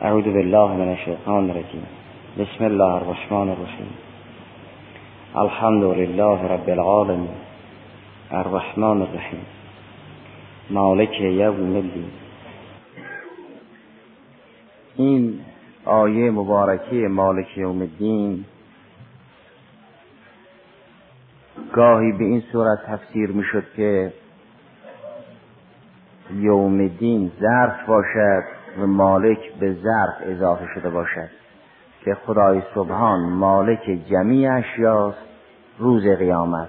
اعوذ بالله من الشیطان الرجیم بسم الله الرحمن الرحیم الحمد لله رب العالمین الرحمن الرحیم مالک یوم الدین. این آیه مبارکه مالک یوم الدین گاهی به این صورت تفسیر می شد که یوم دین ظرف باشد و مالک به ظرف اضافه شده باشد که خدای سبحان مالک جمیع اشیاست روز قیامت.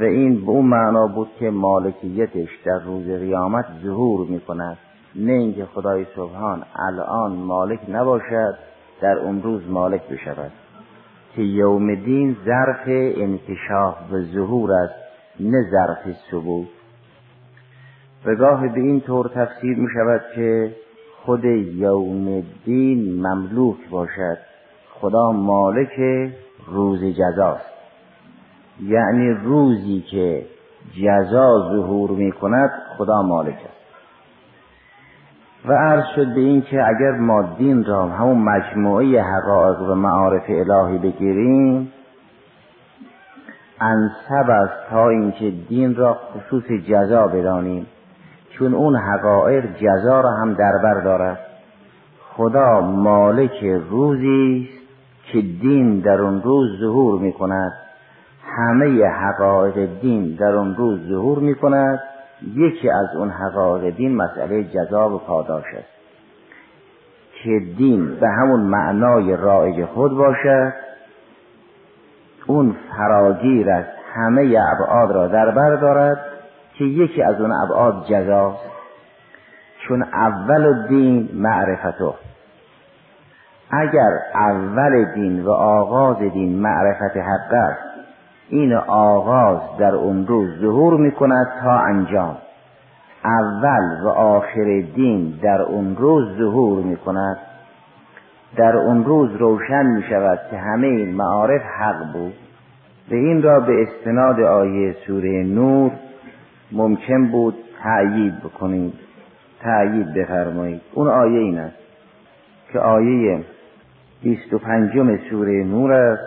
و این به اون معنا بود که مالکیتش در روز قیامت ظهور می کند نه اینکه خدای سبحان الان مالک نباشد در اون روز مالک بشود. که یوم دین ظرف انکشاف و ظهور است نه ظرف ثبوت. به گاه به این طور تفسیر می شود که خود یوم دین مملوک باشد. خدا مالک روز جزاست. یعنی روزی که جزا ظهور می کند خدا مالک است. و عرض شد به این که اگر ما دین را همون مجموعه حقایق و معارف الهی بگیریم انصب است تا اینکه دین را خصوص جزا بدانیم. چون اون حقایق جزا را هم در بر دارد. خدا مالک روزی است که دین در اون روز ظهور می کند همه حقایق دین در اون روز ظهور می کند یکی از اون حقایق دین مسئله جزا و پاداش است. که دین به همون معنای رایج خود باشد اون فراگیر است همه ابعاد را در بر دارد. که یکی از اون ابعاد جزاست چون اول دین معرفتو اگر اول دین و آغاز دین معرفت حق است این آغاز در اون روز ظهور می کند تا انجام. اول و آخر دین در اون روز ظهور می کند در اون روز روشن می شود که همه این معارف حق بود. به این را به استناد آیه سوره نور ممکن بود تأیید بکنید. تأیید بفرمایید. اون آیه این است که آیه 25 سوره نور است.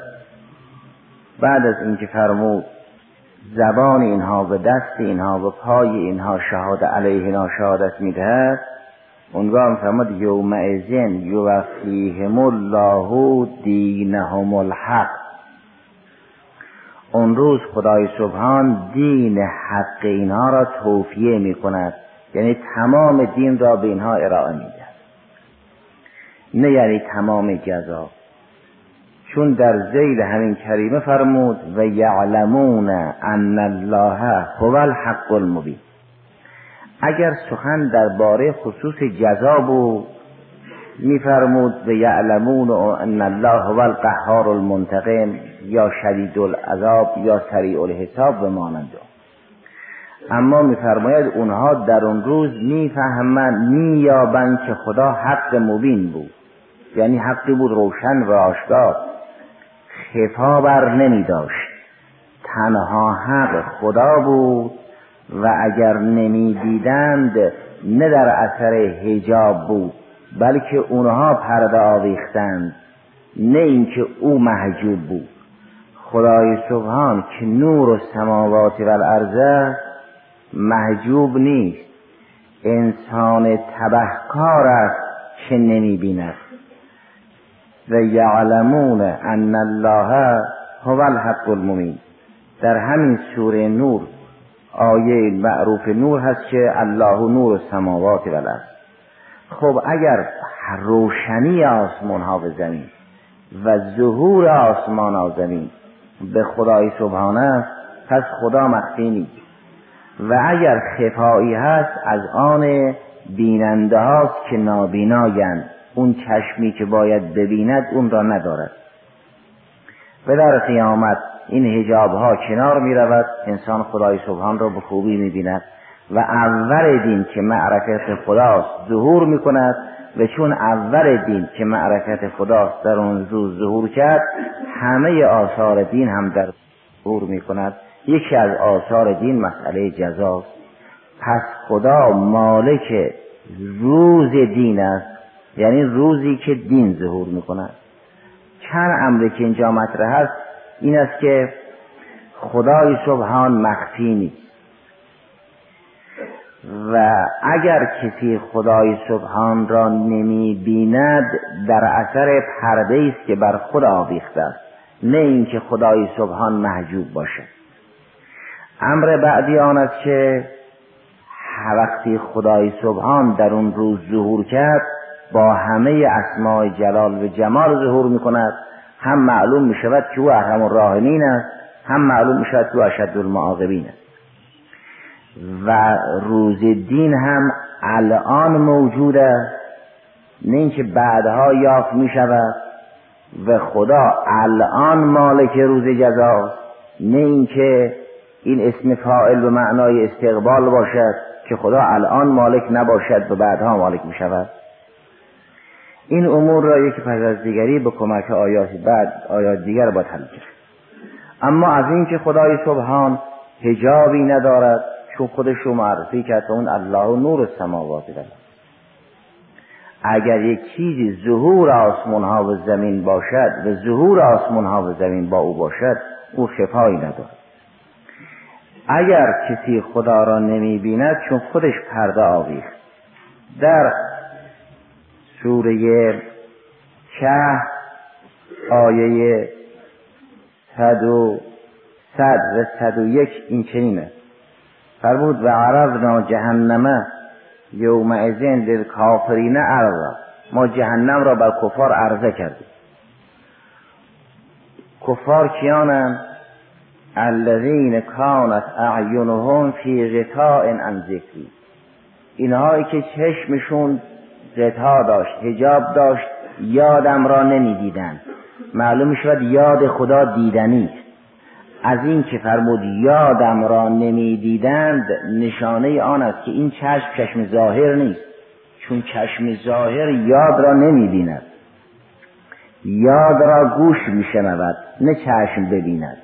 بعد از اینکه فرمود زبان اینها و دست اینها و پای اینها شهاد علیهنا شهادت می‌دهد. اونگاه فرمود یومئذن یوفیهم الله دینهم الحق. اون روز خدای سبحان دین حق اینها را توفیه می کند یعنی تمام دین را به اینها ارائه می‌دهد نه یعنی تمام جزا. چون در زیل همین کریمه فرمود و یعلمون ان الله هو الحق المبین. اگر سخن درباره خصوص جزا بود میفرمود و یعلمون ان الله هو القهار المنتقم یا شدید العذاب یا سریع الحساب و مانند اما میفرماید اونها در اون روز می‌فهمند مییابند که خدا حق مبین بود. یعنی حقی بود روشن و آشکار. خفا بر نمی داشت تنها حق خدا بود و اگر نمی دیدند نه در اثر هجاب بود. بلکه اونها پرده آویختند نه اینکه او محجوب بود. خدای سبحان که نور و سماوات و الارض محجوب نیست. انسان تبهکار است که نمی بیند و یعلمون ان الله هو الحق المبین. در همین سوره نور آیه معروف نور هست که الله نور السماوات و الارض خب اگر روشنی آسمان ها به زمین و ظهور آسمان ها زمین به خدای سبحانه است پس خدا مخفی نیست. و اگر خفایی هست از آن بیننده هاست که نابینایند. اون چشمی که باید ببیند اون را ندارد. و در قیامت این هجاب ها کنار می رود انسان خدای سبحان را به خوبی می بیند و اول دین که معرفت خداست ظهور می کند و چون اول دین که معرفت خداست در اون روز ظهور کرد همه آثار دین هم در ظهور می کند یکی از آثار دین مسئله جزاست. پس خدا مالک روز دین است یعنی روزی که دین ظهور می‌کند. چند امری که اینجا مطرح هست این است که خدای سبحان مخفی نیست. و اگر کسی خدای سبحان را نمی بیند در اثر پرده است که بر خود آویخته است. نه اینکه خدای سبحان محجوب باشد امر بعدی آن است که وقتی خدای سبحان در اون روز ظهور کرد با همه اسماع جلال و جمال ظهور می کند هم معلوم می شود که او احرم الراحمین است هم معلوم می شود که او اشد المعاقبین است. و روز دین هم الان موجود است. نه اینکه بعدها یافت می شود. و خدا الان مالک روز جزاست. نه اینکه این اسم فاعل به معنای استقبال باشد که خدا الان مالک نباشد و بعدها مالک می شود. این امور را یکی پس از دیگری به کمک آیات بعد آیات دیگر با حل کرد. اما از اینکه خدای سبحان هجابی ندارد چون خودش رو معرفی کرد اون الله نور سماوات اگر یک چیزی ظهور آسمان ها و زمین باشد و ظهور آسمان ها و زمین با او باشد او خفایی ندارد. اگر کسی خدا را نمی بیند چون خودش پرده آویخت. در سوره شه آیه صد و صد و صد و یک این چنینه. فرمود و عرضنا جهنمه یومئذین للکافرین عرضا ما جهنم را بر کفار عرضه کردیم. کفار کیانند الذین کانت اعینهم فی غطاء عن ذکری. اینهایی که چشمشون غطا داشت هجاب داشت یادم را نمی‌دیدند معلوم شود یاد خدا دیدنی. از این که فرمود یادم را نمی‌دیدند نشانه آن است که این چشم چشم ظاهر نیست چون چشم ظاهر یاد را نمی‌بیند. یاد را گوش میشنود نه چشم ببیند.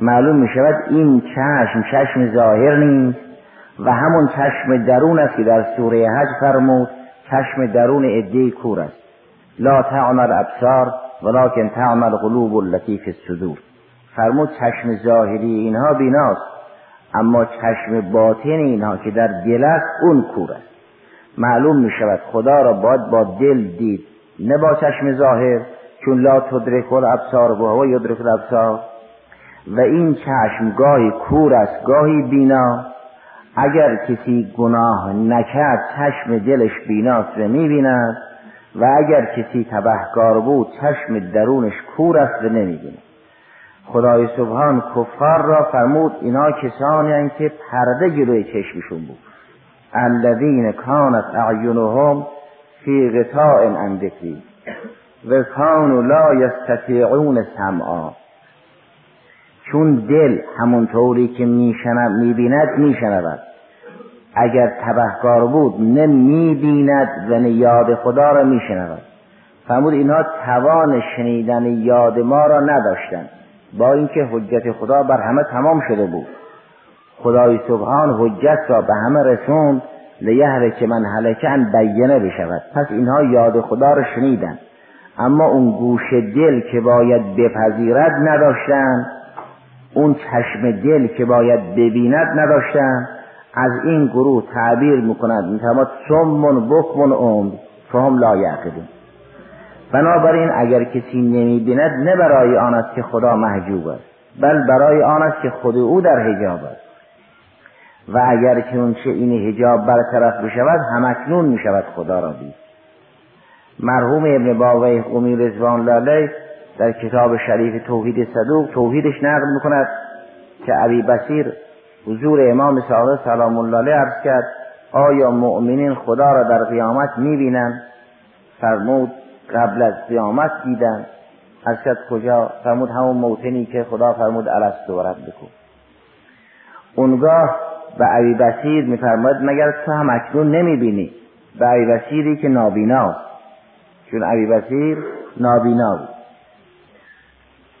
معلوم می شود این چشم چشم ظاهر نیست و همون چشم درون است که در سوره حج فرمود چشم درون عده کور است. لا تعمل ابصار ولکن تعمل قلوب التي في الصدور. فرمود چشم ظاهری اینها بیناست اما چشم باطن اینها که در دل است اون کور است. معلوم می شود خدا را باید با دل دید نه با چشم ظاهر چون لا تدرک الابصار و هو یدرک الابصار. و این چشم گاهی کور است گاهی بینا. اگر کسی گناه نکرد چشم دلش بیناست و می‌بیند. و اگر کسی تبهکار بود چشم درونش کور است و نمی‌بیند. خدای سبحان کفار را فرمود اینا کسانی هستند که پرده جلوی چشمشون بود. الذین کانت اعینهم فی غطاء عن ذکری و کانوا لا یستطیعون سمعا. چون دل همونطوری که میشنب می‌بیند میشنود. اگر تبهکار بود نه می‌بیند و نه یاد خدا را میشنود. فرمود اینها توان شنیدن یاد ما را نداشتند. با اینکه حجت خدا بر همه تمام شده بود. خدای سبحان حجت را به همه رسوند که من هلکن بینه بشود. پس اینها یاد خدا را شنیدند اما اون گوش دل که باید بپذیرد نداشتند اون چشم دل که باید ببیند نداشتن. از این گروه تعبیر می‌کند. می‌تواند سمون بکمون عمر. فهم لا یعقلون. بنابراین اگر کسی نمی‌بیند نه برای آن است که خدا محجوب است بل برای آن است که خود او در حجاب است. و اگر که اون چه این حجاب برطرف بشود همکنون می‌شود خدا را دید. مرحوم ابن باوی قومی رزوان لاله در کتاب شریف توحید صدوق توحیدش نقل می‌کند که عبی بسیر حضور امام صادق سلام الله علیه عرض کرد آیا مؤمنین خدا را در قیامت می‌بینند؟ فرمود قبل از قیامت دیدن. از کجا؟ فرمود همون موتنی که خدا فرمود الست و بکن. اونگاه به عبی بسیر میفرماید مگر تو هم اکنون نمی‌بینی؟ به عبی بسیری که نابینا چون عبی بسیر نابینا بود.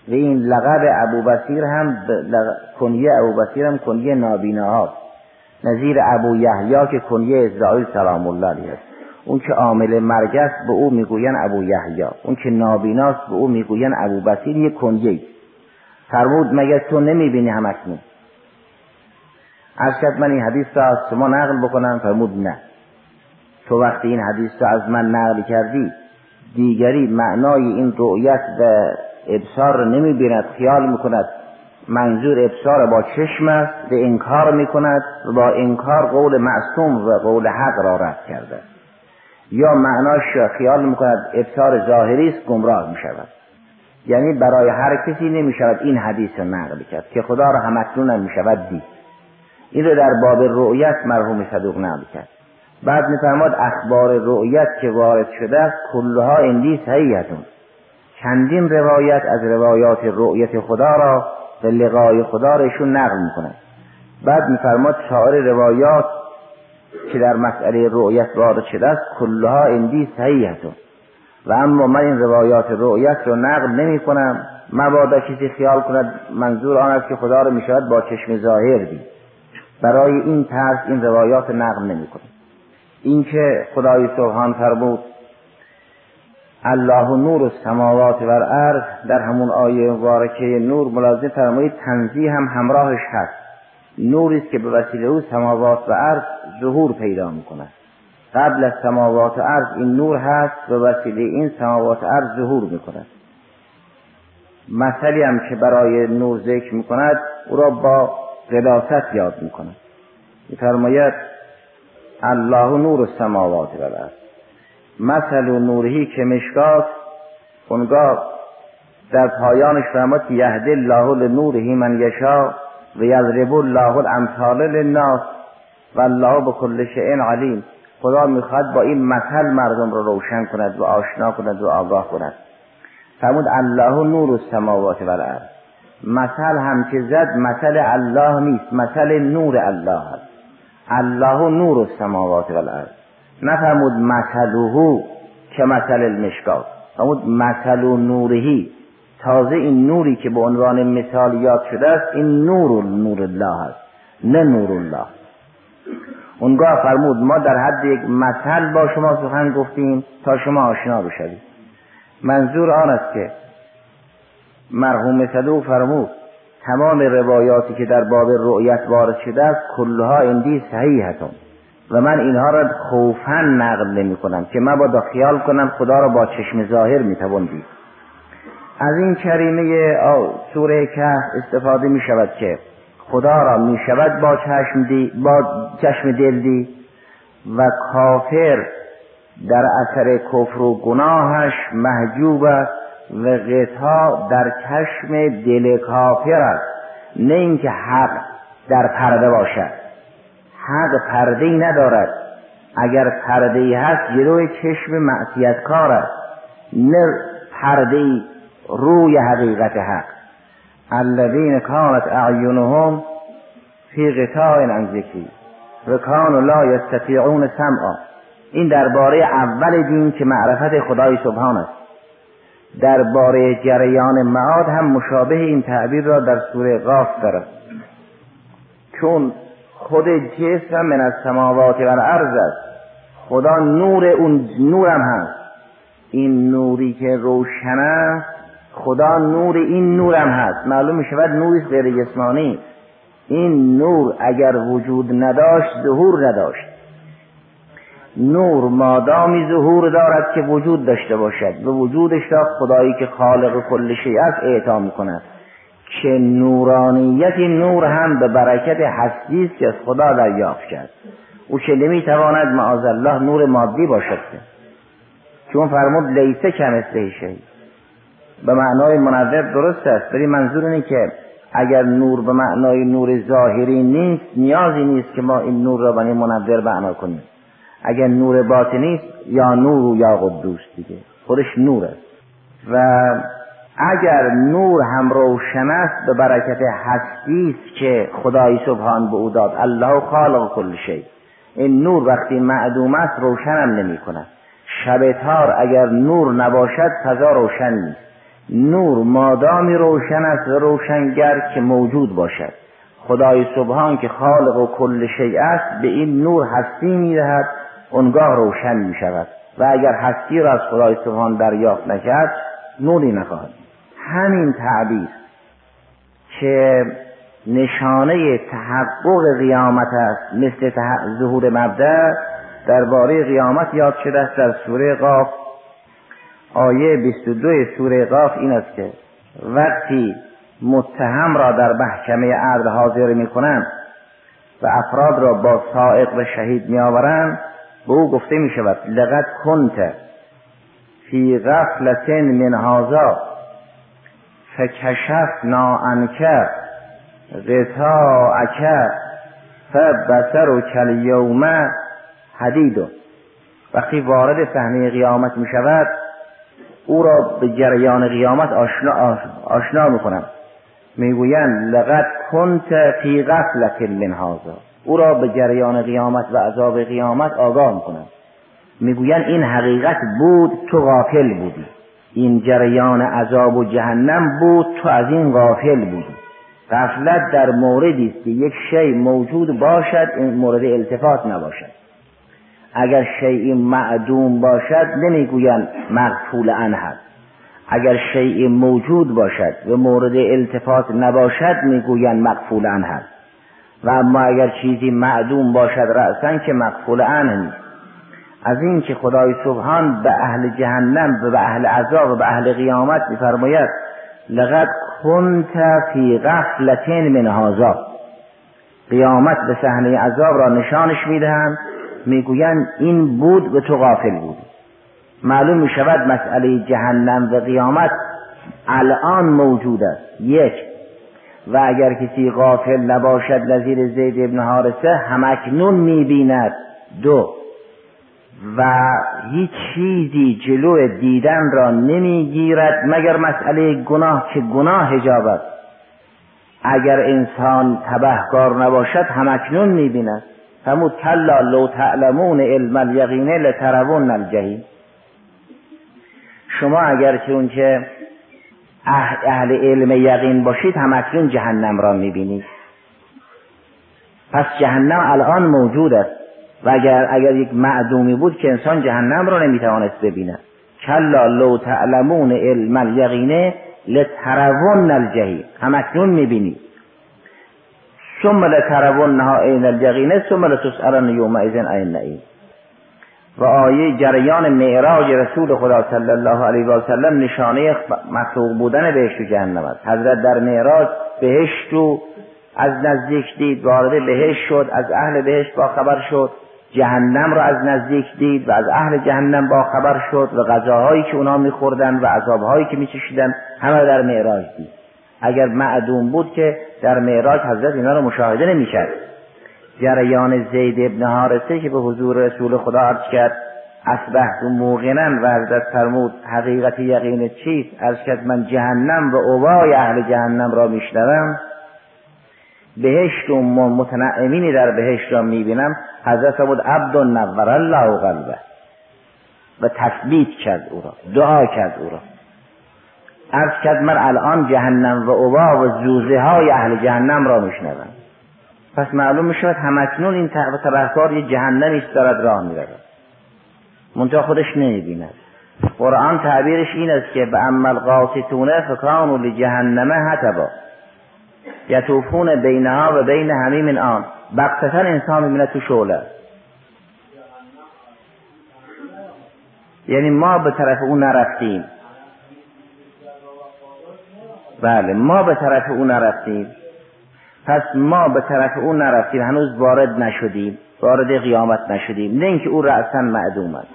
و این لقب ابو بسیر هم کنیه ابو بسیر هم کنیه نابینا هاست نظیر ابو یحیی که کنیه اسرائیل سلام الله علیه است. اون که عامل مرگ است به او می‌گوین ابو یحیی. اون که نابیناست به او می‌گوین ابو بصیر یک کنجه فرمود مگر تو نمی‌بینی همکنون از من این حدیث را از شما نقل بکنم. فرمود نه. تو وقتی این حدیث را از من نقل کردی دیگری معنای این رؤیت و ابصار را نمی‌بیند خیال می‌کند. منظور ابصار با چشم است به انکار می‌کند و با انکار قول معصوم و قول حق را رد کرده. یا معناش خیال می‌کند ابصار ظاهری است گمراه می‌شود. یعنی برای هر کسی نمی‌شود این حدیث را نقل کرد که خدا را همکنون هم می‌شود دید. این رو در باب رؤیت مرحوم صدوق نقل کرد. بعد میفرماد اخبار رؤیت که وارد شده است کلها اندی صحیحتون. چندین روایت از روایات رؤیت خدا را به لقای خدا رشون نقل می‌کنند. بعد میفرماد سایر روایات که در مسئله رؤیت وارد شده است کلها اندی صحیحتون و اما من این روایات رؤیت رو نقل نمی کنم. مبادا کسی خیال کند منظور آن است که خدا رو می‌شود با چشم ظاهر دید. برای این طرز این روایات نقل نمی کنم. اینکه خدای سبحان فرمود الله نور السماوات و الارض در همون آیه مبارکه نور ملازم فرمایید تنزیه هم همراهش هست. نوری است که به وسیله او سماوات و ارض ظهور پیدا می‌کند قبل از سماوات و ارض این نور هست به وسیله این سماوات و ارض ظهور می‌کند مثلی هم که برای نور ذکر می‌کند او را با قداست یاد می‌کند. میفرماید الله نور السماوات و الارض. مثل نورهی که مشکات اونگاه در پایانش فرماد که یهد الله لنورهی من یشا و یضرب الله الامثال للناس. و الله به کل شیء علیم. خدا می‌خواد با این مثل مردم رو روشن کند و آشنا کند و آگاه کند. فرمود الله نور السماوات و الارض مثل هم که زد مثل الله نیست مثل نور الله هست الله نور السماوات و الارض نفرمود مثله که مثل المشکات؟ فرمود مثل نورهی تازه این نوری که به عنوان مثال یاد شده است این نور نور الله است نه نور الله. اونگاه فرمود ما در حد یک مثل با شما سخن گفتیم تا شما آشنا بشوید. منظور آن است که مرحوم صدوق فرمود تمام روایاتی که در باب رؤیت وارد شده است کلها اندی صحیحتون و من اینها را خوفا نقل نمی کنم که من با خیال کنم خدا را با چشم ظاهر می دید از این کریمه سوره که استفاده می شود که خدا را می شود با چشم, دی با چشم دل دی و کافر در اثر کفر و گناهش محجوب و غطا در چشم دل کافر است. نه اینکه حق در پرده باشد. حق پرده ای ندارد. اگر پرده ای هست جلوی چشم معصیت کار است. نه پرده ای روی حقیقت حق. الذین کانت اعینهم فی غطاء عن ذکری و کانوا لا یستطیعون سمعا. این درباره اول دین که معرفت خدای سبحان است. درباره جریان معاد هم مشابه این تعبیر را در سوره قاف دارد چون خود جسم من از سماوات و الارض است. خدا نور اون نورم هست. این نوری که روشن است خدا نور این نورم هست. معلوم می شود نوری غیر جسمانی. این نور اگر وجود نداشت ظهور نداشت. نور مادامی ظهور دارد که وجود داشته باشد. و وجودش را خدایی که خالق کل شیء است اعطا می‌کند. که نورانیت نور هم به برکت هستی است که از خدا دریافت کرد. او که نمی‌تواند معاذ الله نور مادی باشد. چون فرمود لیسه کمسته شی به معنای منور درست است. ولی منظور اینه که اگر نور به معنای نور ظاهری نیست نیازی نیست که ما این نور را به منور معنا کنیم. اگر نور باطنی است یا نور و یا قدوس دیگه. خودش نور است. و اگر نور هم روشن است به برکت هستی است که خدای سبحان به او داد. الله خالق کل شی. این نور وقتی معدوم است روشن هم نمی کند. شب تار اگر نور نباشد فضا روشن نیست. نور مادامی روشن است و روشنگر که موجود باشد. خدای سبحان که خالق و کل شیء است به این نور هستی می‌دهد اونگاه روشن می شود و اگر هستی را از خدای سبحان دریافت نکرد نوری نخواهد همین تعبیر که نشانه تحقق قیامت است مثل ظهور مبدع درباره قیامت یاد شده است در سوره قاف. آیه 22 سوره قاف این است که وقتی متهم را در محکمه عرض حاضر می کنند و افراد را با سائق و شهید می آورند به او گفته می شود لقد کنت فی غفلت من هذا فکشفنا عنک غطاءک فبصر کل یوم حدید وقتی وارد صحنه قیامت می شود او را به جریان قیامت آشنا, آشنا می کنم می‌گویند لقد کنت فی غفلت من هذا. او را به جریان قیامت و عذاب قیامت آگاه می‌کنند می‌گویند این حقیقت بود تو غافل بودی. این جریان عذاب و جهنم بود تو از این غافل بودی. غفلت در موردی است که یک شی موجود باشد این مورد التفات نباشد. اگر شیء معدوم باشد نمی‌گویند مغفول عنه اگر شیء موجود باشد و مورد التفات نباشد می‌گویند مغفول عنه و اما اگر چیزی معدوم باشد رأسا که مغفول عنه نیست از این که خدای سبحان به اهل جهنم و به اهل عذاب و به اهل قیامت میفرماید لقد کنت فی غفلت من هذا. قیامت به صحنه عذاب را نشانش می‌دهند. می‌گویند این بود و تو غافل بود معلوم می شود مسئله جهنم و قیامت الان موجود است. یک و اگر کسی غافل نباشد نظیر زید ابن حارسه همکنون می‌بیند. دو و هیچ چیزی جلو دیدن را نمی‌گیرد مگر مسئله گناه که گناه هجاب اگر انسان تبهکار نباشد همکنون می‌بیند. فرمود کلا لو تعلمون علم الیقینه لترون الجحیم شما اگر که اون که اهل علم یقین باشید همکنون جهنم را می‌بینید. پس جهنم الان موجود است. و اگر اگر یک معدومی بود که انسان جهنم را نمی‌توانست ببیند. کلا لو تعلمون علم الیقینه لترون الجحیم همکنون می‌بینید. ثم لترونها عین الجقینه ثم لتسألن یومئذ عین نعیم و آیه جریان معراج رسول خدا صلی الله علیه و سلم نشانه مخلوق بودن بهشت و جهنم است. حضرت در معراج بهشت و از نزدیک دید وارد بهشت شد از اهل بهشت با خبر شد. جهنم را از نزدیک دید و از اهل جهنم با خبر شد و غذاهایی که اونا میخوردن و عذابهایی که میچشیدن همه در معراج دید. اگر معدوم بود که در معراج حضرت اینا رو مشاهده نمی‌کرد. جریان زید ابن حارسه که به حضور رسول خدا عرض کرد اصبحت موقنا و حضرت فرمود حقیقت یقین چیست؟ از کرد من جهنم و اوای اهل جهنم را میشنوم. بهشت و متنعمینی در بهشت را می‌بینم. حضرت فرمود عبد و نور الله قلبه. و تثبیت کرد او را دعا کرد او را. عرض کرد من الان جهنم و عبا و زوزه های اهل جهنم را میشنوم. پس معلوم می‌شود همکنون این تبهکار یه جهنمی است دارد راه می‌رود منتها خودش نمی‌بیند. قرآن تعبیرش این است که به عمل قاسطونه فکانو لجهنمه حتبا یطوفون بینها و بین همیم آن. بقصتا انسان می‌بینه تو شعله. یعنی ما به طرف اون نرفتیم. بله ما به طرف او نرفتیم. پس ما به طرف او نرفتیم هنوز وارد نشدیم وارد قیامت نشدیم. نه اینکه او رأسا معدوم است.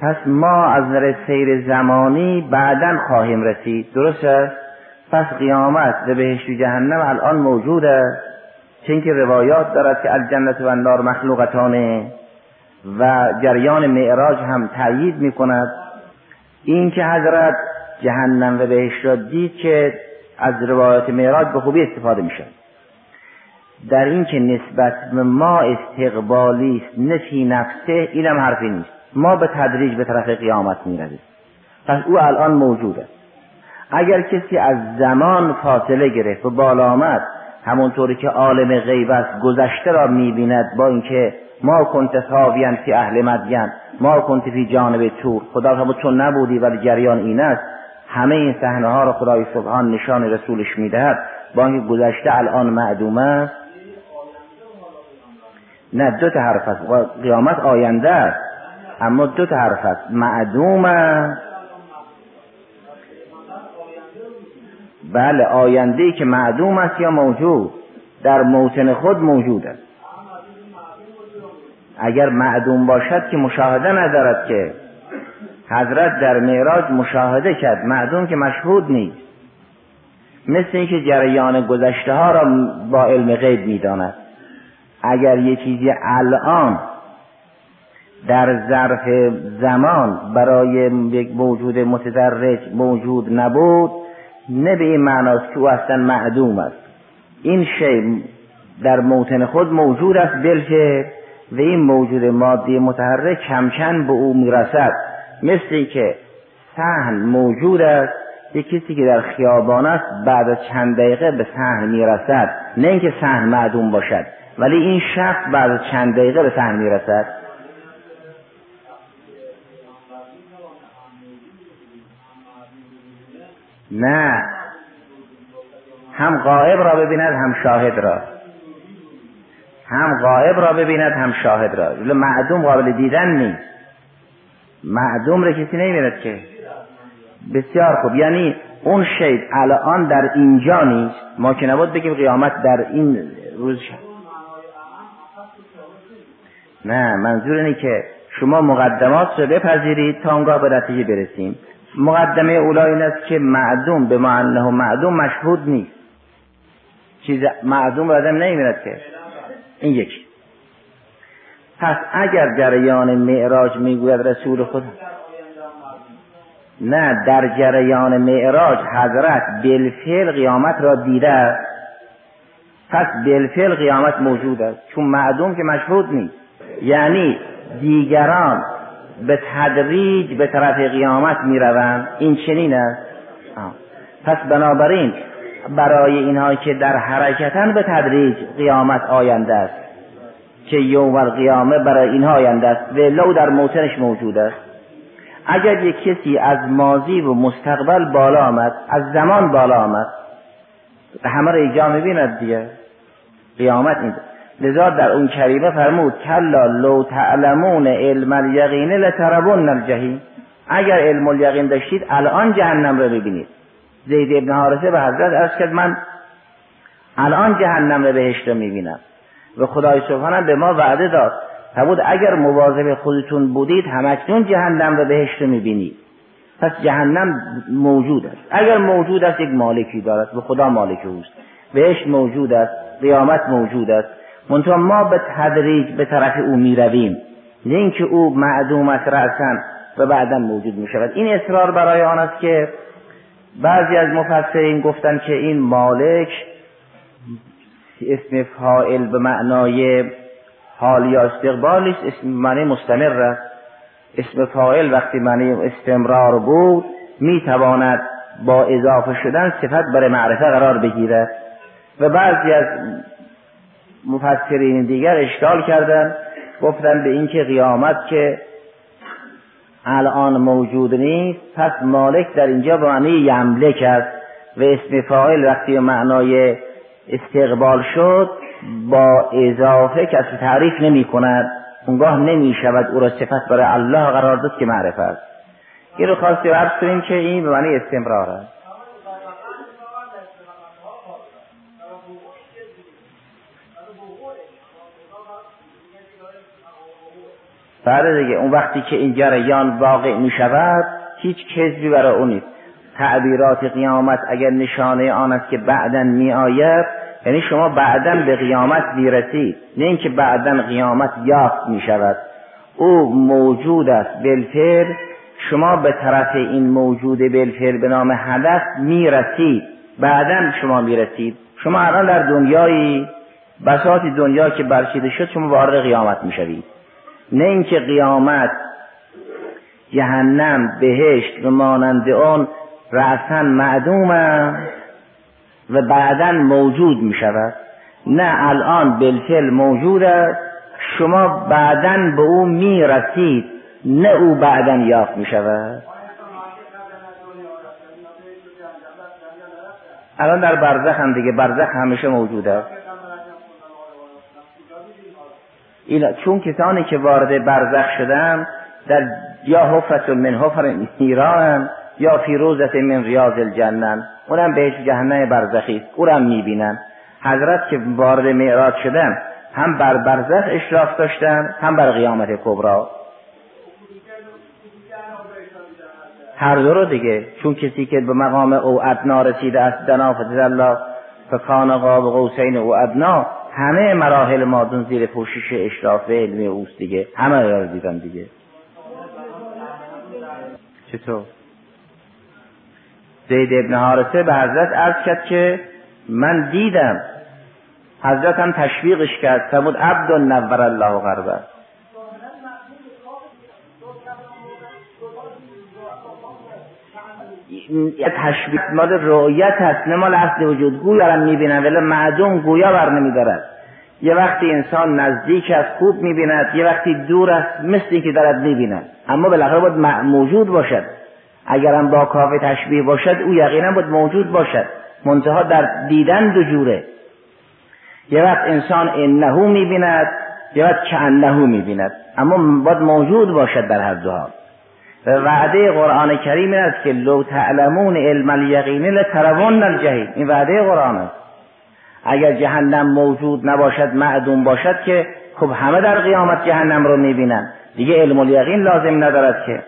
پس ما از نظر سیر زمانی بعدا خواهیم رسید. درست است؟ پس قیامت به بهشت و جهنم الان موجود است. چون که روایات دارد که الجنت و النار مخلوقتانه و جریان معراج هم تأیید می کند این که حضرت جهنم و بهش را دید که از روایات معراج به خوبی استفاده میشه در این که نسبت به ما استقبالی است نفی نفسه اینم حرفی نیست. ما به تدریج به طرف قیامت می‌رویم. پس او الان موجود است اگر کسی از زمان فاصله گرفت و بالا آمد همونطوری که عالم غیب است گذشته را می‌بیند با اینکه ما کنت ثاویان فی اهل مدین ما کنت فی جانب تور. خدا فرمود چون نبودی ولی جریان این است. همه این صحنه ها را خدای سبحان نشان رسولش می‌دهد. با اینکه گذشته الان معدوم است. نه دو تا حرف است. قیامت آینده است. اما دو تا حرف است. معدوم است. بله آینده ای که معدوم است یا موجود؟ در موطن خود موجود است. اگر معدوم باشد که مشاهده ندارد که حضرت در معراج مشاهده کرد. معدوم که مشهود نیست. مثل اینکه جریان گذشته ها را با علم غیب می‌داند. اگر یه چیزی الان در ظرف زمان برای یک موجود متدرج موجود نبود نه به این معناست که او اصلا معدوم است. این شی در موطن خود موجود است بلکه و این موجود مادی متحرک کم به او می‌رسد. مثل که سهن موجود است یک کسی که در خیابان است بعد از چند دقیقه به سهن می‌رسد. نه اینکه سهن معدوم باشد ولی این شخص بعد از چند دقیقه به سهن می‌رسد. نه. هم غائب را ببیند هم شاهد را. هم غائب را ببیند هم شاهد را. معدوم قابل دیدن نیست. معدوم را کسی نمی‌بیند که. بسیار خوب. یعنی اون شید الان در اینجا نیست. ما که نبود بگیم قیامت در این روز شد. نه منظور اینه که شما مقدمات رو بپذیرید تا اونگاه به نتیجه برسیم. مقدمه اولا این است که معدوم به معنه معدوم مشهود نیست. چیز معدوم آدم نمی‌بیند که. این یکی. پس اگر جریان معراج می‌گوید رسول خدا. نه در جریان معراج حضرت بالفعل قیامت را دیده پس بالفعل قیامت موجود است. چون معدوم که مشهود نیست. یعنی دیگران به تدریج به طرف قیامت می‌روند. این چنین است. پس بنابراین برای اینها که در حرکتن به تدریج قیامت آینده است. که یوم القیامه برای اینها آینده است و لو در موتنش موجود است. اگر یک کسی از ماضی و مستقبل بالا آمد از زمان بالا آمد همه را ایجا می‌بیند دیگه. قیامت این لذا در اون کریمه فرمود کلا لو تعلمون علم الیقین لتربون الجحیم. اگر علم الیقین داشتید الان جهنم را ببینید زید ابن حارثه به حضرت ارز کرد من الان جهنم را بهشت رو می‌بینم. و خدای سبحانه به ما وعده داد. فرمود اگر مواظب خودتون بودید همکنون جهنم و بهشت رو می‌بینید. پس جهنم موجود است. اگر موجود است یک مالکی دارد. و خدا مالک اوست. بهشت موجود است. قیامت موجود است. منتها ما به تدریج به طرف او می‌رویم. نه اینکه او معدوم است رأسا و بعدا موجود می شود این اصرار برای آن است که بعضی از مفسرین گفتن که این مالک اسم فائل به معنای حال یا استقبال اسم معنی مستمر است. اسم فاعل وقتی معنی استمرار بود می‌تواند با اضافه شدن صفت برای معرفه قرار بگیرد. و بعضی از مفسرین دیگر اشکال کردند گفتن به اینکه قیامت که الان موجود نیست پس مالک در اینجا به معنی یملک است. و اسم فاعل وقتی معنای استقبال شد با اضافه کسی تعریف نمی کند. اونگاه نمی شود او را صفت برای الله قرار داد که معرفت این رو خواستی عرض کنیم که این به معنی استمرار است. بعد دیگه اون وقتی که این جریان واقع می شود هیچ کذبی برای اون نیست. تعبیرات قیامت اگر نشانه آن است که بعدا می آید یعنی شما بعدا به قیامت می‌رسید نه اینکه بعدا قیامت یافت می شود او موجود است بالفعل شما به طرف این موجود بالفعل به نام هدف می‌رسید. بعدا شما می‌رسید. شما الان در دنیایی بساط دنیا که برچیده شد شما وارد قیامت می‌شوید. نه اینکه قیامت جهنم بهشت و مانند آن رأسا معدوم و بعدا موجود می شود نه الان بالفعل موجود است شما بعدا به او می‌رسید نه او بعدا یافت می شود الان در برزخ هم دیگه برزخ همیشه موجود است اینا چون کسانی که وارد برزخ شدن در یا حفرت من حفر ایران یا فیروزت من ریاض الجنن اونم بهش جهنم برزخی اونم می‌بینن. حضرت که وارد معراج شدن هم بر برزخ اشراف داشتن هم بر قیامت کبرا هر دو رو دیگه. چون کسی که به مقام او ادنا رسیده است دنا فتد الله فکان قاب قوسین او ادنا همه مراحل مادون زیر پوشش اشراف علمی اوست دیگه. همه رو دیدن دیگه. چطور؟ زید ابن حارسه به حضرت عرض کرد که من دیدم. حضرت هم تشویقش کرد. فرمود عبد نور الله غربه. تشبیه مال رؤیت هست نه مال اصل وجود. گویا را می‌بینن ولی معدوم گویا بر نمیدارد. یه وقتی انسان نزدیک است خوب می‌بیند. یه وقتی دور است مثل اینکه دارد می‌بیند. اما بالاخره باید موجود باشد. اگرم با کافه تشبیه باشد او یقینا باید موجود باشد. منتها در دیدن دو جوره. یه وقت انسان انهو می‌بیند یه وقت که انهو می‌بیند. اما باید موجود باشد در هر دو حال وعده قرآن کریم این است که لو تعلمون علم الیقین لترون الجحیم. این وعده قرآن است. اگر جهنم موجود نباشد معدوم باشد که خب همه در قیامت جهنم رو می‌بینن. دیگه علم الیقین لازم ندارد که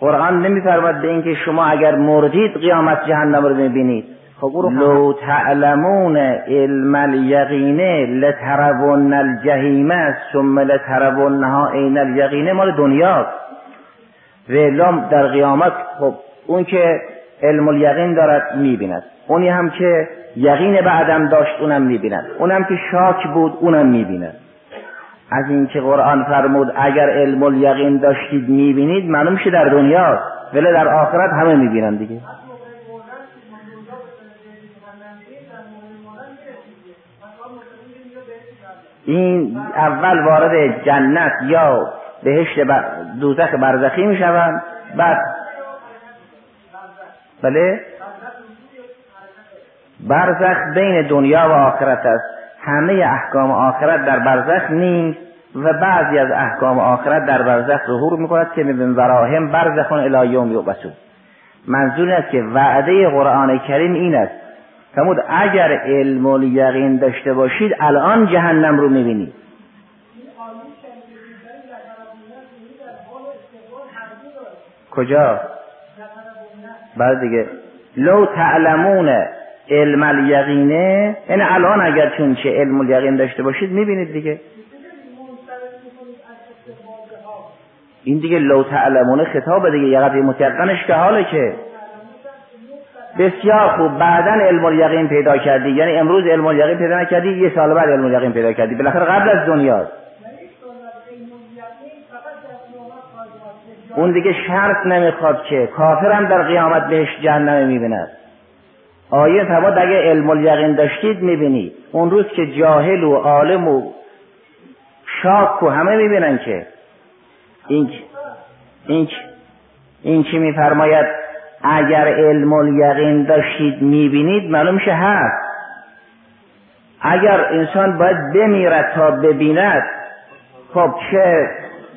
قرآن نمیفرماد به اینکه شما اگر مردید قیامت جهنم رو می‌بینید. خب لو تعلمون علم الیقینه لترون الجحیم ثم لترونها عین الیقینه مال دنیاست. و در قیامت خب اون که علم الیقین دارد می‌بیند. اونی هم که یقین بعدم داشت اونم می‌بیند. اونم که شاک بود اونم می‌بیند. از اینکه قرآن فرمود اگر علم الیقین داشتید می‌بینید معلوم شه در دنیا ولی در آخرت همه می‌بینند دیگه. این اول وارد جنت یا بهشت دوزخ برزخی می‌شوند. بعد بله؟ برزخ بین دنیا و آخرت است. همه احکام آخرت در برزخ نیست و بعضی از احکام آخرت در برزخ ظهور می‌کند که من وراهم برزخون الی یوم یبعثون. منظور است که وعده قرآن کریم این است. فرمود اگر علم و یقین داشته باشید الان جهنم رو می‌بینید. کجا؟ بعد دیگه. لو تعلمون علم الیقینه. یعنی الان اگر چون چه علم الیقین داشته باشید می‌بینید دیگه. این دیگه لو تعلمون خطاب دیگه. قدر متقنش که حاله که. بسیار خوب. بعدا علم الیقین پیدا کردی. یعنی امروز علم الیقین پیدا نکردی یه سال بعد علم الیقین پیدا کردی. بالاخره قبل از دنیاست اون دیگه شرط نمی‌خواد که. کافرم در قیامت بهش جهنم می‌بیند. آیه فرمود اگه علم الیقین داشتید می‌بینید اون روز که جاهل و عالم و شاک و همه می‌بینن که. این این این چی میفرماید؟ اگر علم الیقین داشتید می‌بینید معلوم میشه هست. اگر انسان باید بمیرد تا ببیند خب چه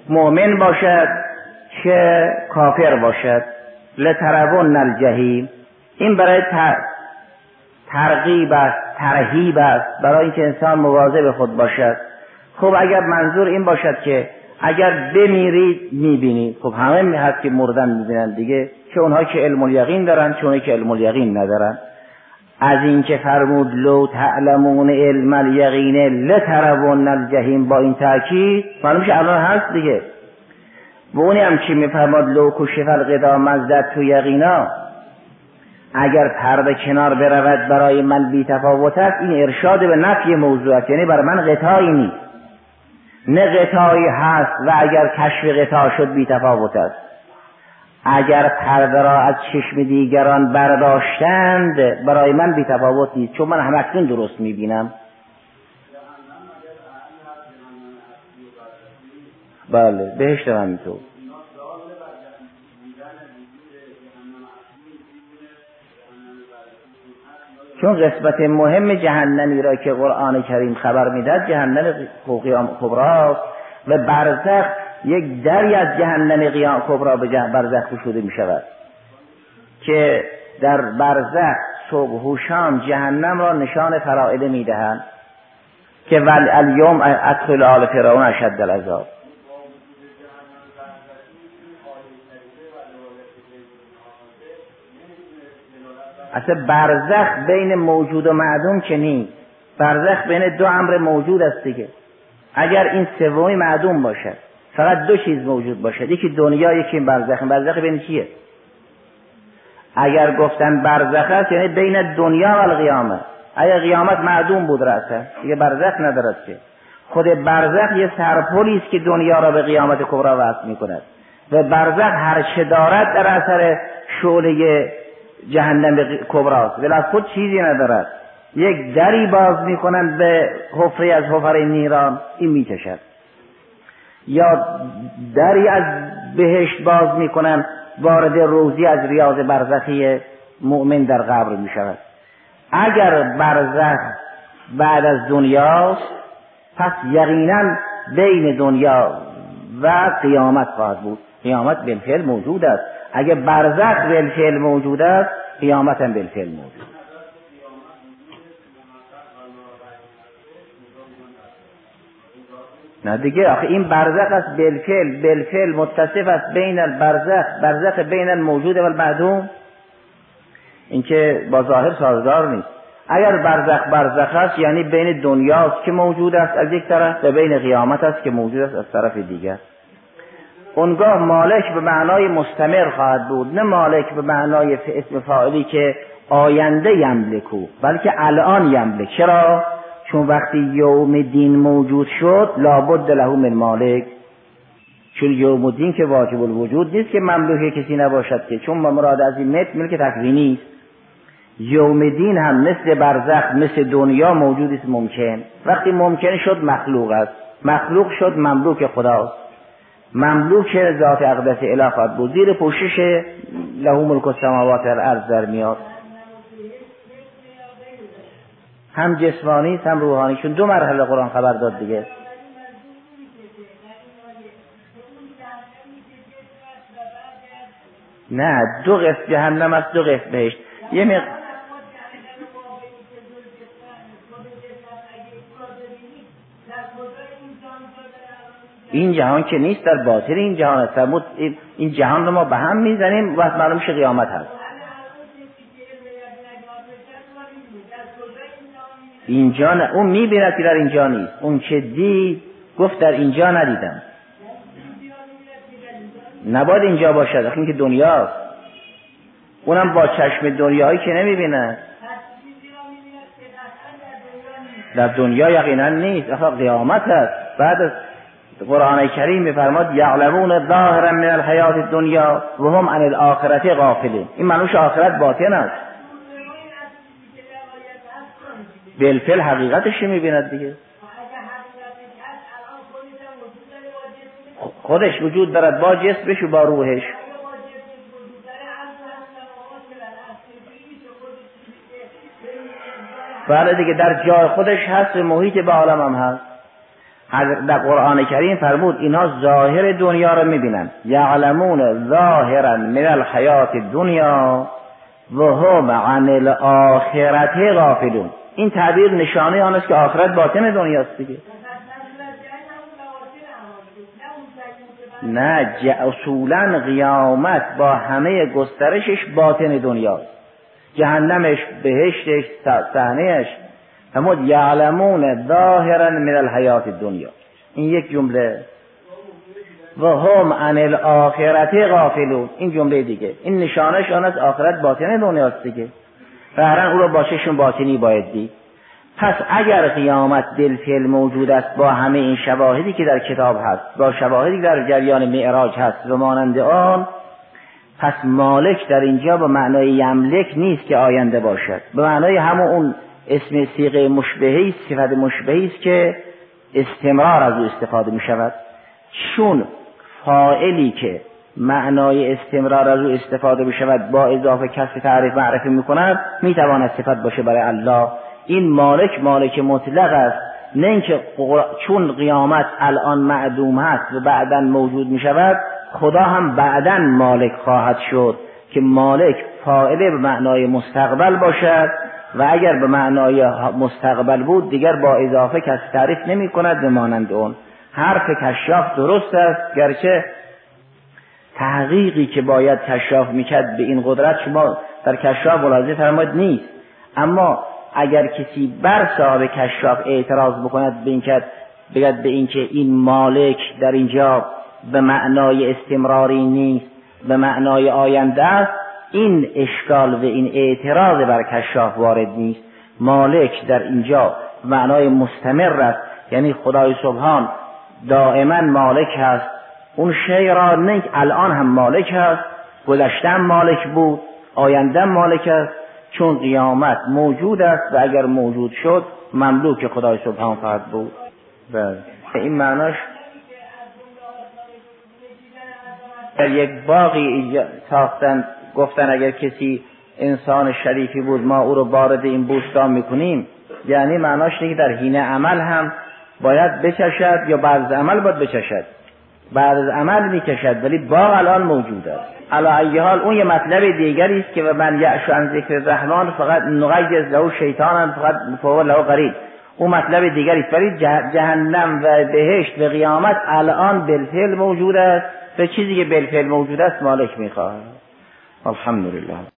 مؤمن باشد چه کافر باشد. لترون الجحیم. این برای ترغیب است ترهیب است برای اینکه انسان مواظب خود باشد. خب اگر منظور این باشد که اگر بمیرید می‌بینید. خب همه هست که مردن می‌بینن دیگه چه اونها که علم الیقین دارن چه اونها که علم الیقین ندارن. از اینکه فرمود لو تعلمون علم الیقین لترون الجحیم. با این تاکید معلوم الان هست دیگه. و اونی هم چی میفرماد لو کشف القدا مزدد تو یقینا. اگر پرده کنار برود برای من بی تفاوت است این ارشاد به نفی موضوع است. یعنی برای من قطعی نیست. نه قطعی هست و اگر کشف قطع شد بی تفاوت است. اگر پرده را از چشم دیگران برداشتند برای من بی تفاوت نیست چون من همکنون درست می‌بینم. بله بهشت همینطور چون قسمت مهم جهنمی را که قرآن کریم خبر می‌دهد جهنم قیام کبراست و برزخ یک دری از جهنم قیام کبرا به برزخ گشوده می شود که در برزخ صبح و جهنم را نشان فرائده می‌دهند که ول الیوم ادخل آل فرعون اشد العذاب. اصلا برزخ بین موجود و معدوم که نیست. برزخ بین دو امر موجود است دیگه. اگر این سومی معدوم باشد فقط دو چیز موجود باشد. یکی دنیا یکی برزخ. برزخ بین چیه؟ اگر گفتن برزخ است یعنی بین دنیا و القیامه اگر قیامت معدوم بود راسته دیگه برزخ ندارد که. خود برزخ یه سرپلی است که دنیا را به قیامت کبرا وصل می‌کند. و برزخ هر چه دارد در اثر شعله جهنم کبراست. ولی از خود چیزی ندارد. یک دری باز می‌کنند به حفره از حفر نیران این می‌کشد یا دری از بهشت باز می‌کنند وارد روزی از ریاض برزخی مؤمن در قبر می شود اگر برزخ بعد از دنیاست پس یقینا بین دنیا و قیامت خواهد بود. قیامت بالفعل موجود است. اگر برزخ بالفعل موجود است قیامت هم بالفعل موجود نه دیگه آخه این برزخ است بالفعل بالفعل متصف است بین البرزخ برزخ بین الموجود و المعدوم این که با ظاهر سازگار نیست. اگر برزخ برزخ است یعنی بین دنیاست که موجود است از یک طرف و بین قیامت است که موجود است از طرف دیگر. اونگاه مالک به معنای مستمر خواهد بود نه مالک به معنای اسم فاعلی که آینده یملکو بلکه الان یملک. چرا؟ چون وقتی یوم دین موجود شد لابد له من مالک. چون یوم دین که واجب الوجود نیست که مملوک کسی نباشد که چون مراد از این مت ملک تکوینی است یوم دین هم مثل برزخ مثل دنیا موجود است ممکن. وقتی ممکن شد مخلوق است. مخلوق شد مملوک خداست. مملوک ذات اقدس اله خواهد بود. زیر پوشش له ملک السماوات والارض در میاد. هم جسمانی هم روحانی. چون دو مرحله قرآن خبر داد دیگه. نه دو قسم جهنم است دو قسم بهشت. یه مق... این جهان که نیست در باطن این جهان است. این جهان رو ما به هم می‌زنیم و معلوم قیامت هست. اینجا نه. اون می‌بیند که در اینجا نیست. اون که دید گفت در اینجا ندیدم. نباید اینجا باشد. این که دنیاست. اونم با چشم دنیایی که نمی‌بیند. در دنیا یقینا نیست. اصلا قیامت هست. بعد قرآن کریم میفرماد یعلمون ظاهرا من الحیات دنیا و هم عن الاخرت غافلین این منوش آخرت باطن است بالفعل حقیقتش می‌بیند دیگه خودش وجود دارد با جسمش و با روحش بله دیگه در جای خودش هست محیط به عالم هم هست در قرآن کریم فرمود اینها ظاهر دنیا رو می‌بینن. یعلمون ظاهرا من الحیات دنیا و هم عن الاخرت غافلون. این تعبیر نشانه آن است که آخرت باطن دنیاست دیگه. نه اصولا قیامت با همه گسترشش باطن دنیاست. جهنمش بهشتش صحنهش همون یعلمون ظاهرا من الحیات دنیا این یک جمله. و هم عن الاخرت غافلون. این جمله دیگه. این نشانش آن از آخرت باطن دنیاست دیگه. قهرن او را با چشم باطنی باید دید. پس اگر قیامت بالفعل موجود است با همه این شواهدی که در کتاب هست با شواهدی در جریان معراج هست و مانند آن پس مالک در اینجا به معنای یملک نیست که آینده باشد. به معنای همون اون اسم سیغه مشبهی صفت مشبهی است که استمرار از او استفاده می شود چون فائلی که معنای استمرار از او استفاده بشود با اضافه کسب تعریف معرفی می‌کند می‌تواند صفت باشه برای الله. این مالک مالک مطلق است. نه اینکه چون قیامت الان معدوم هست و بعدا موجود می شود خدا هم بعدا مالک خواهد شد که مالک فائله به معنای مستقبل باشد. و اگر به معنای مستقبل بود دیگر با اضافه کسی تعریف نمی کند به مانند اون. حرف کشاف درست است گرچه تحقیقی که باید کشاف می‌کرد به این قدرت شما در کشاف ملاحظه فرماید نیست. اما اگر کسی بر صاحب کشاف اعتراض بکند به اینکه بگد به اینکه این مالک در اینجا به معنای استمراری نیست به معنای آینده است این اشکال و این اعتراض بر کشاف وارد نیست. مالک در اینجا معنای مستمر است. یعنی خدای سبحان دائما مالک هست. اون شی را نه الان هم مالک هست. گذشته مالک بود آینده مالک است. چون قیامت موجود است و اگر موجود شد مملوک خدای سبحان خواهد بود. بله. این معناش در یک باقی ساختن گفتن اگر کسی انسان شریفی بود ما او رو وارد این بوستان می‌کنیم. یعنی معناش اینه که در حین عمل هم باید بچشد یا بعد از عمل باید بچشد؟ بعد از عمل می‌کشد ولی باغ الان موجود است. علا حال اون یه مطلب دیگری است که من یعشو عن ذکر الرحمن فقط نغیز له شیطان فقط فوق له قریب اون مطلب دیگری است. ولی جهنم و بهشت و قیامت الان بالفعل موجود است. به چیزی که بالفعل موجود است مالک می‌خواهد الحمد لله.